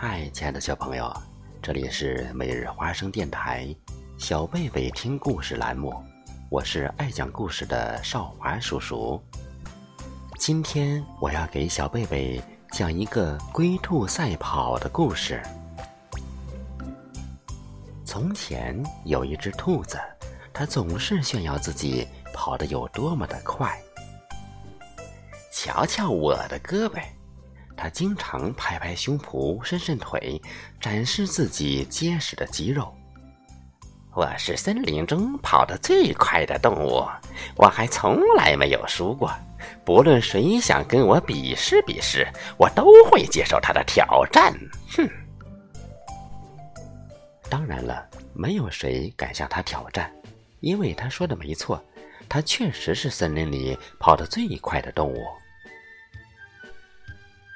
嗨，亲爱的小朋友，这里是每日花生电台小贝贝听故事栏目，我是爱讲故事的少华叔叔。今天我要给小贝贝讲一个龟兔赛跑的故事。从前有一只兔子，它总是炫耀自己跑得有多么的快。瞧瞧我的胳膊！他经常拍拍胸脯，伸伸腿，展示自己结实的肌肉。我是森林中跑得最快的动物，我还从来没有输过。不论谁想跟我比试比试，我都会接受他的挑战。哼！当然了，没有谁敢向他挑战，因为他说的没错，他确实是森林里跑得最快的动物。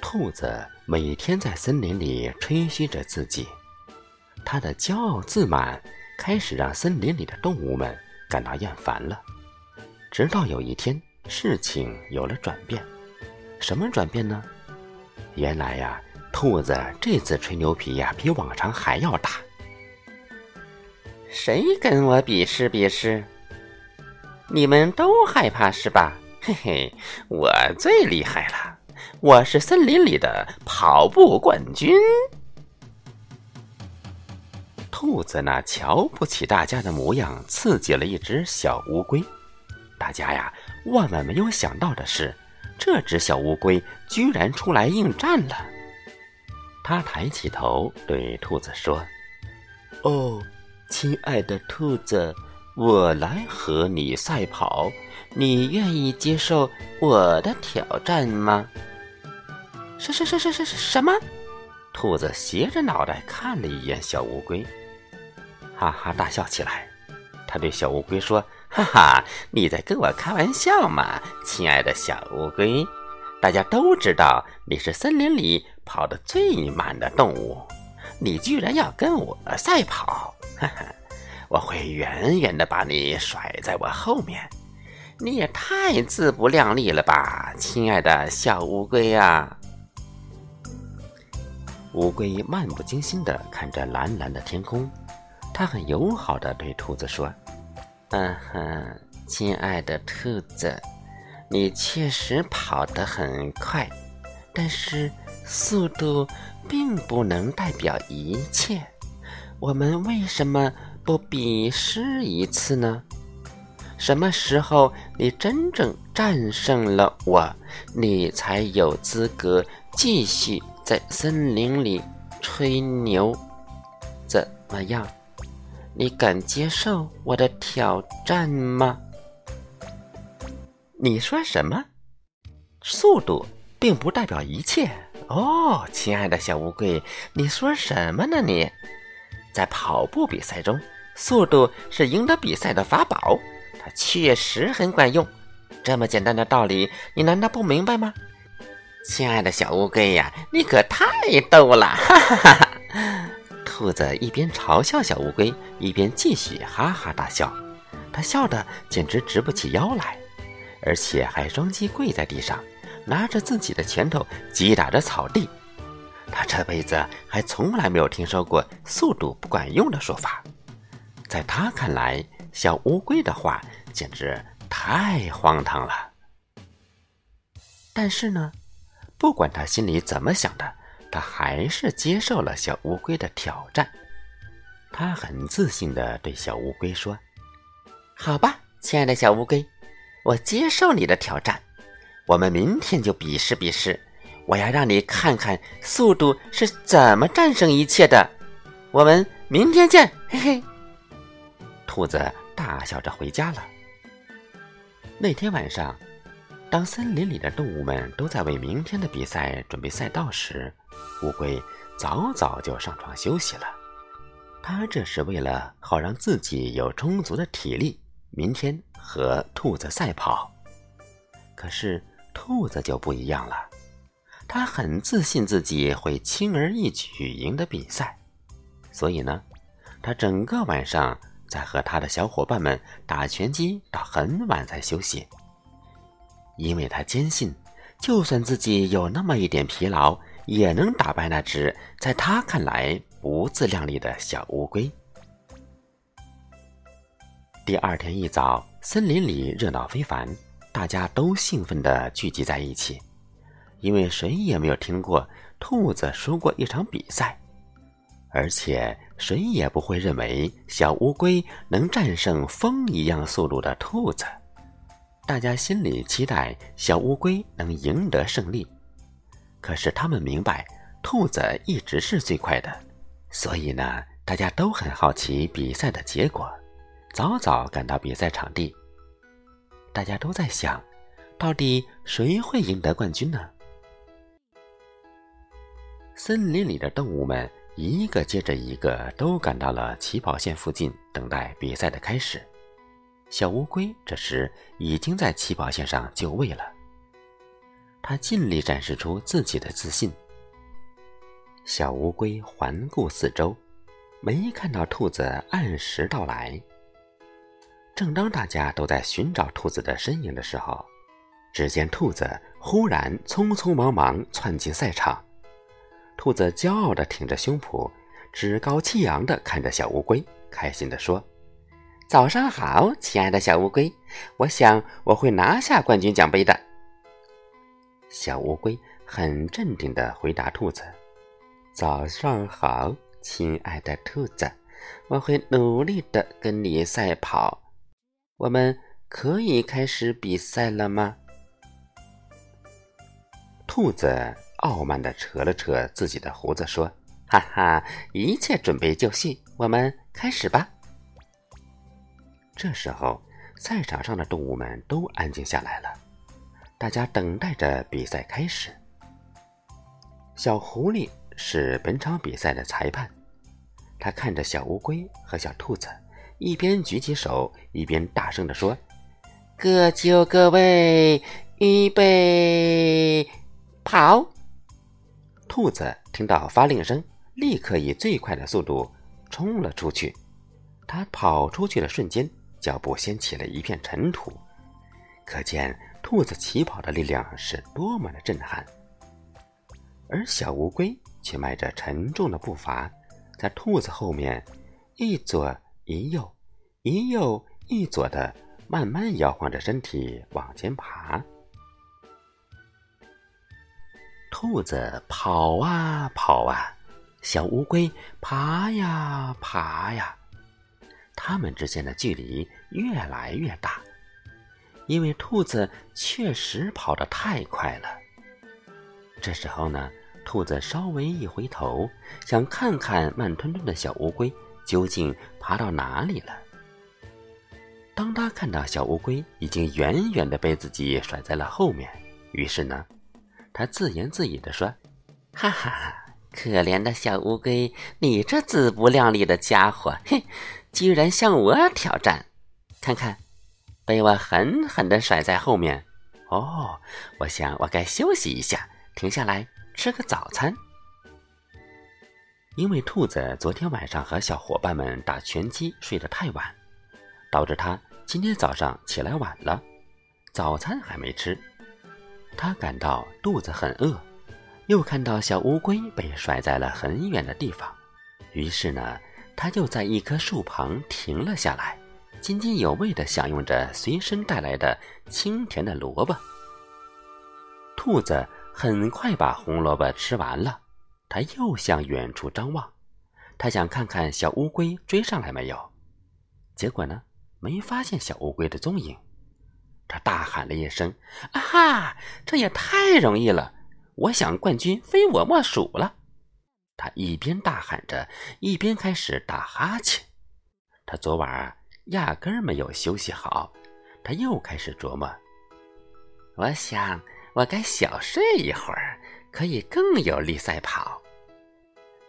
兔子每天在森林里吹嘘着自己，它的骄傲自满开始让森林里的动物们感到厌烦了。直到有一天，事情有了转变。什么转变呢？原来呀，兔子这次吹牛皮呀，比往常还要大。谁跟我比试比试？你们都害怕是吧？嘿嘿，我最厉害了。我是森林里的跑步冠军。兔子那瞧不起大家的模样，刺激了一只小乌龟。大家呀，万万没有想到的是，这只小乌龟居然出来应战了。他抬起头对兔子说：“哦，亲爱的兔子，我来和你赛跑，你愿意接受我的挑战吗？”什什什什什什什么？兔子斜着脑袋看了一眼小乌龟，哈哈大笑起来。他对小乌龟说：“哈哈，你在跟我开玩笑吗，亲爱的小乌龟？大家都知道你是森林里跑得最慢的动物，你居然要跟我赛跑？哈哈，我会远远的把你甩在我后面。你也太自不量力了吧，亲爱的小乌龟呀！”乌龟漫不经心的看着蓝蓝的天空，它很友好的对兔子说：“嗯哼，亲爱的兔子，你确实跑得很快，但是速度并不能代表一切。我们为什么不比试一次呢？什么时候你真正战胜了我，你才有资格继续。”在森林里吹牛，怎么样？你敢接受我的挑战吗？你说什么？速度并不代表一切哦，亲爱的小乌龟，你说什么呢？你在跑步比赛中，速度是赢得比赛的法宝，确实很管用。这么简单的道理，你难道不明白吗？亲爱的小乌龟呀，你可太逗了！哈哈哈哈兔子一边嘲笑小乌龟，一边继续哈哈大笑。他笑得简直直不起腰来，而且还双膝跪在地上，拿着自己的拳头击打着草地。他这辈子还从来没有听说过速度不管用的说法。在他看来，小乌龟的话简直太荒唐了。但是呢？不管他心里怎么想的，他还是接受了小乌龟的挑战。他很自信地对小乌龟说：“好吧，亲爱的小乌龟，我接受你的挑战。我们明天就比试比试，我要让你看看速度是怎么战胜一切的。我们明天见，嘿嘿。”兔子大笑着回家了。那天晚上。当森林里的动物们都在为明天的比赛准备赛道时，乌龟早早就上床休息了。它这是为了好让自己有充足的体力，明天和兔子赛跑。可是兔子就不一样了，它很自信自己会轻而易举赢得比赛，所以呢，它整个晚上在和他的小伙伴们打拳击，到很晚才休息。因为他坚信，就算自己有那么一点疲劳，也能打败那只在他看来不自量力的小乌龟。第二天一早，森林里热闹非凡，大家都兴奋地聚集在一起，因为谁也没有听过兔子输过一场比赛，而且谁也不会认为小乌龟能战胜风一样速度的兔子。大家心里期待小乌龟能赢得胜利，可是他们明白兔子一直是最快的，所以呢，大家都很好奇比赛的结果，早早赶到比赛场地。大家都在想，到底谁会赢得冠军呢？森林里的动物们一个接着一个都赶到了起跑线附近，等待比赛的开始。小乌龟这时已经在起跑线上就位了，它尽力展示出自己的自信。小乌龟环顾四周，没看到兔子按时到来。正当大家都在寻找兔子的身影的时候，只见兔子忽然匆匆忙忙窜进赛场。兔子骄傲地挺着胸脯，趾高气扬地看着小乌龟，开心地说。早上好，亲爱的小乌龟，我想我会拿下冠军奖杯的。小乌龟很镇定的回答兔子：“早上好，亲爱的兔子，我会努力的跟你赛跑。我们可以开始比赛了吗？”兔子傲慢的扯了扯自己的胡子，说：“哈哈，一切准备就绪，我们开始吧。”这时候，赛场上的动物们都安静下来了，大家等待着比赛开始。小狐狸是本场比赛的裁判，他看着小乌龟和小兔子，一边举起手，一边大声地说：“各就各位，预备，跑！”兔子听到发令声，立刻以最快的速度冲了出去。它跑出去的瞬间。脚步掀起了一片尘土，可见兔子起跑的力量是多么的震撼。而小乌龟却迈着沉重的步伐，在兔子后面一左一右、一右一左的慢慢摇晃着身体往前爬。兔子跑啊跑啊，小乌龟爬呀爬呀。它们之间的距离越来越大，因为兔子确实跑得太快了。这时候呢，兔子稍微一回头，想看看慢吞吞的小乌龟究竟爬到哪里了。当他看到小乌龟已经远远的被自己甩在了后面，于是呢，他自言自语地说：“哈哈，可怜的小乌龟，你这自不量力的家伙，嘿！”居然向我挑战，看看，被我狠狠的甩在后面。哦，我想我该休息一下，停下来吃个早餐。因为兔子昨天晚上和小伙伴们打拳击睡得太晚，导致他今天早上起来晚了，早餐还没吃。他感到肚子很饿，又看到小乌龟被甩在了很远的地方，于是呢。他就在一棵树旁停了下来，津津有味地享用着随身带来的清甜的萝卜。兔子很快把红萝卜吃完了，它又向远处张望，它想看看小乌龟追上来没有。结果呢，没发现小乌龟的踪影。他大喊了一声：“啊哈！这也太容易了，我想冠军非我莫属了。”他一边大喊着，一边开始打哈欠。他昨晚压根儿没有休息好，他又开始琢磨：我想我该小睡一会儿，可以更有力赛跑。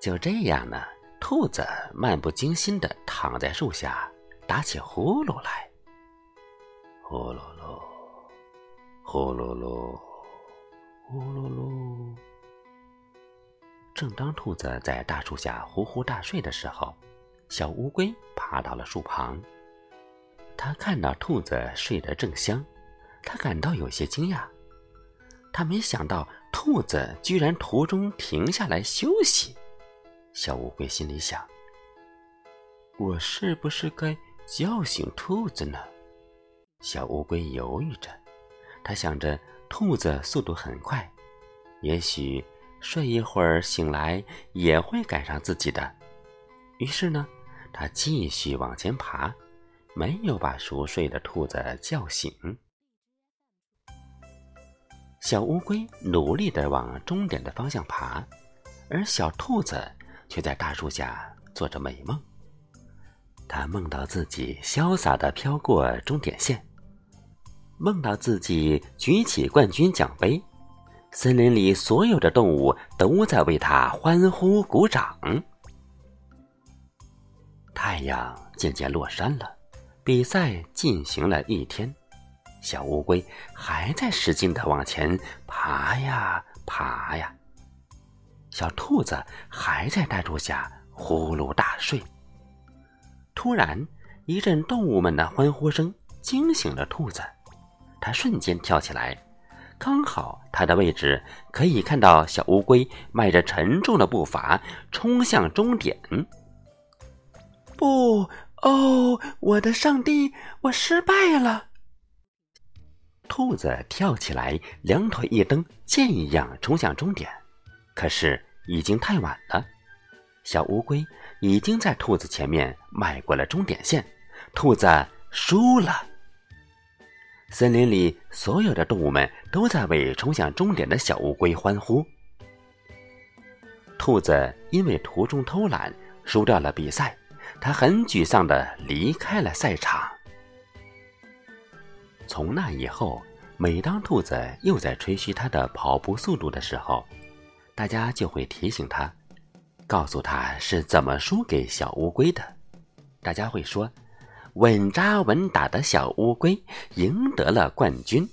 就这样呢，兔子漫不经心地躺在树下，打起呼噜来。呼噜噜，呼噜噜，呼噜噜。正当兔子在大树下呼呼大睡的时候，小乌龟爬到了树旁。它看到兔子睡得正香，它感到有些惊讶。他没想到兔子居然途中停下来休息。小乌龟心里想：“我是不是该叫醒兔子呢？”小乌龟犹豫着，它想着兔子速度很快，也许睡一会儿醒来也会赶上自己的。于是呢，它继续往前爬，没有把熟睡的兔子叫醒。小乌龟努力地往终点的方向爬，而小兔子却在大树下做着美梦。它梦到自己潇洒地飘过终点线，梦到自己举起冠军奖杯，森林里所有的动物都在为它欢呼鼓掌。太阳渐渐落山了，比赛进行了一天。小乌龟还在使劲的往前爬呀爬呀，小兔子还在大树下呼噜大睡。突然，一阵动物们的欢呼声惊醒了兔子，它瞬间跳起来，刚好它的位置可以看到小乌龟迈着沉重的步伐冲向终点。不，哦，我的上帝，我失败了！兔子跳起来，两腿一蹬，箭一样冲向终点。可是已经太晚了，小乌龟已经在兔子前面迈过了终点线，兔子输了。森林里所有的动物们都在为冲向终点的小乌龟欢呼。兔子因为途中偷懒，输掉了比赛，它很沮丧的离开了赛场。从那以后，每当兔子又在吹嘘它的跑步速度的时候，大家就会提醒它，告诉它是怎么输给小乌龟的。大家会说：“稳扎稳打的小乌龟赢得了冠军。”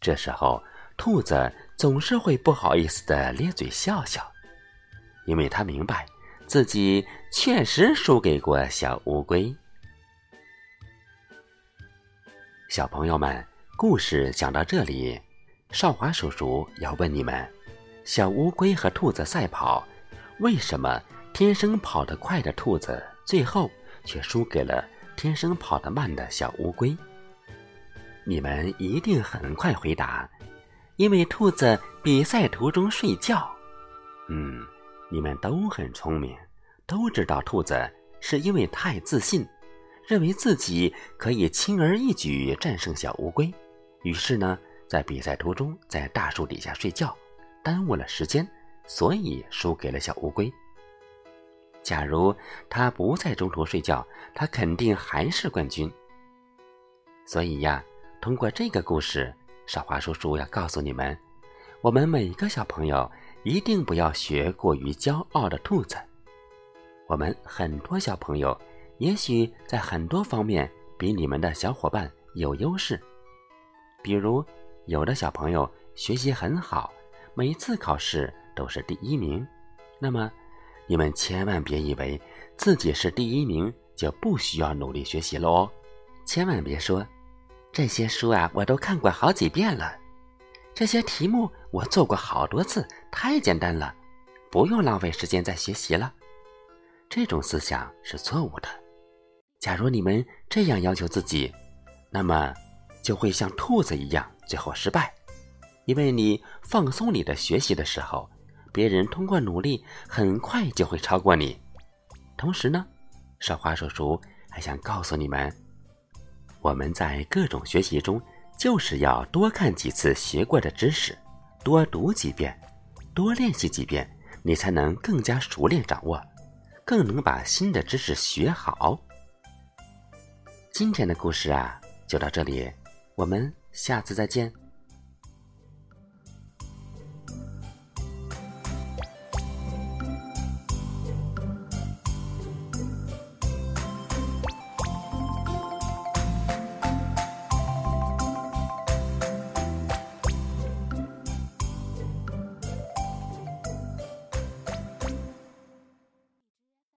这时候，兔子总是会不好意思的咧嘴笑笑，因为他明白自己确实输给过小乌龟。小朋友们，故事讲到这里，少华叔叔要问你们：小乌龟和兔子赛跑，为什么天生跑得快的兔子最后却输给了天生跑得慢的小乌龟？你们一定很快回答，因为兔子比赛途中睡觉。嗯，你们都很聪明，都知道兔子是因为太自信。认为自己可以轻而易举战胜小乌龟，于是呢，在比赛途中在大树底下睡觉，耽误了时间，所以输给了小乌龟。假如他不在中途睡觉，他肯定还是冠军。所以呀，通过这个故事，少华叔叔要告诉你们：我们每个小朋友一定不要学过于骄傲的兔子。我们很多小朋友。也许在很多方面比你们的小伙伴有优势，比如有的小朋友学习很好，每次考试都是第一名。那么，你们千万别以为自己是第一名就不需要努力学习了哦！千万别说这些书啊，我都看过好几遍了，这些题目我做过好多次，太简单了，不用浪费时间再学习了。这种思想是错误的。假如你们这样要求自己，那么就会像兔子一样最后失败，因为你放松你的学习的时候，别人通过努力很快就会超过你。同时呢，少华叔叔还想告诉你们，我们在各种学习中就是要多看几次学过的知识，多读几遍，多练习几遍，你才能更加熟练掌握，更能把新的知识学好。今天的故事啊，就到这里，我们下次再见。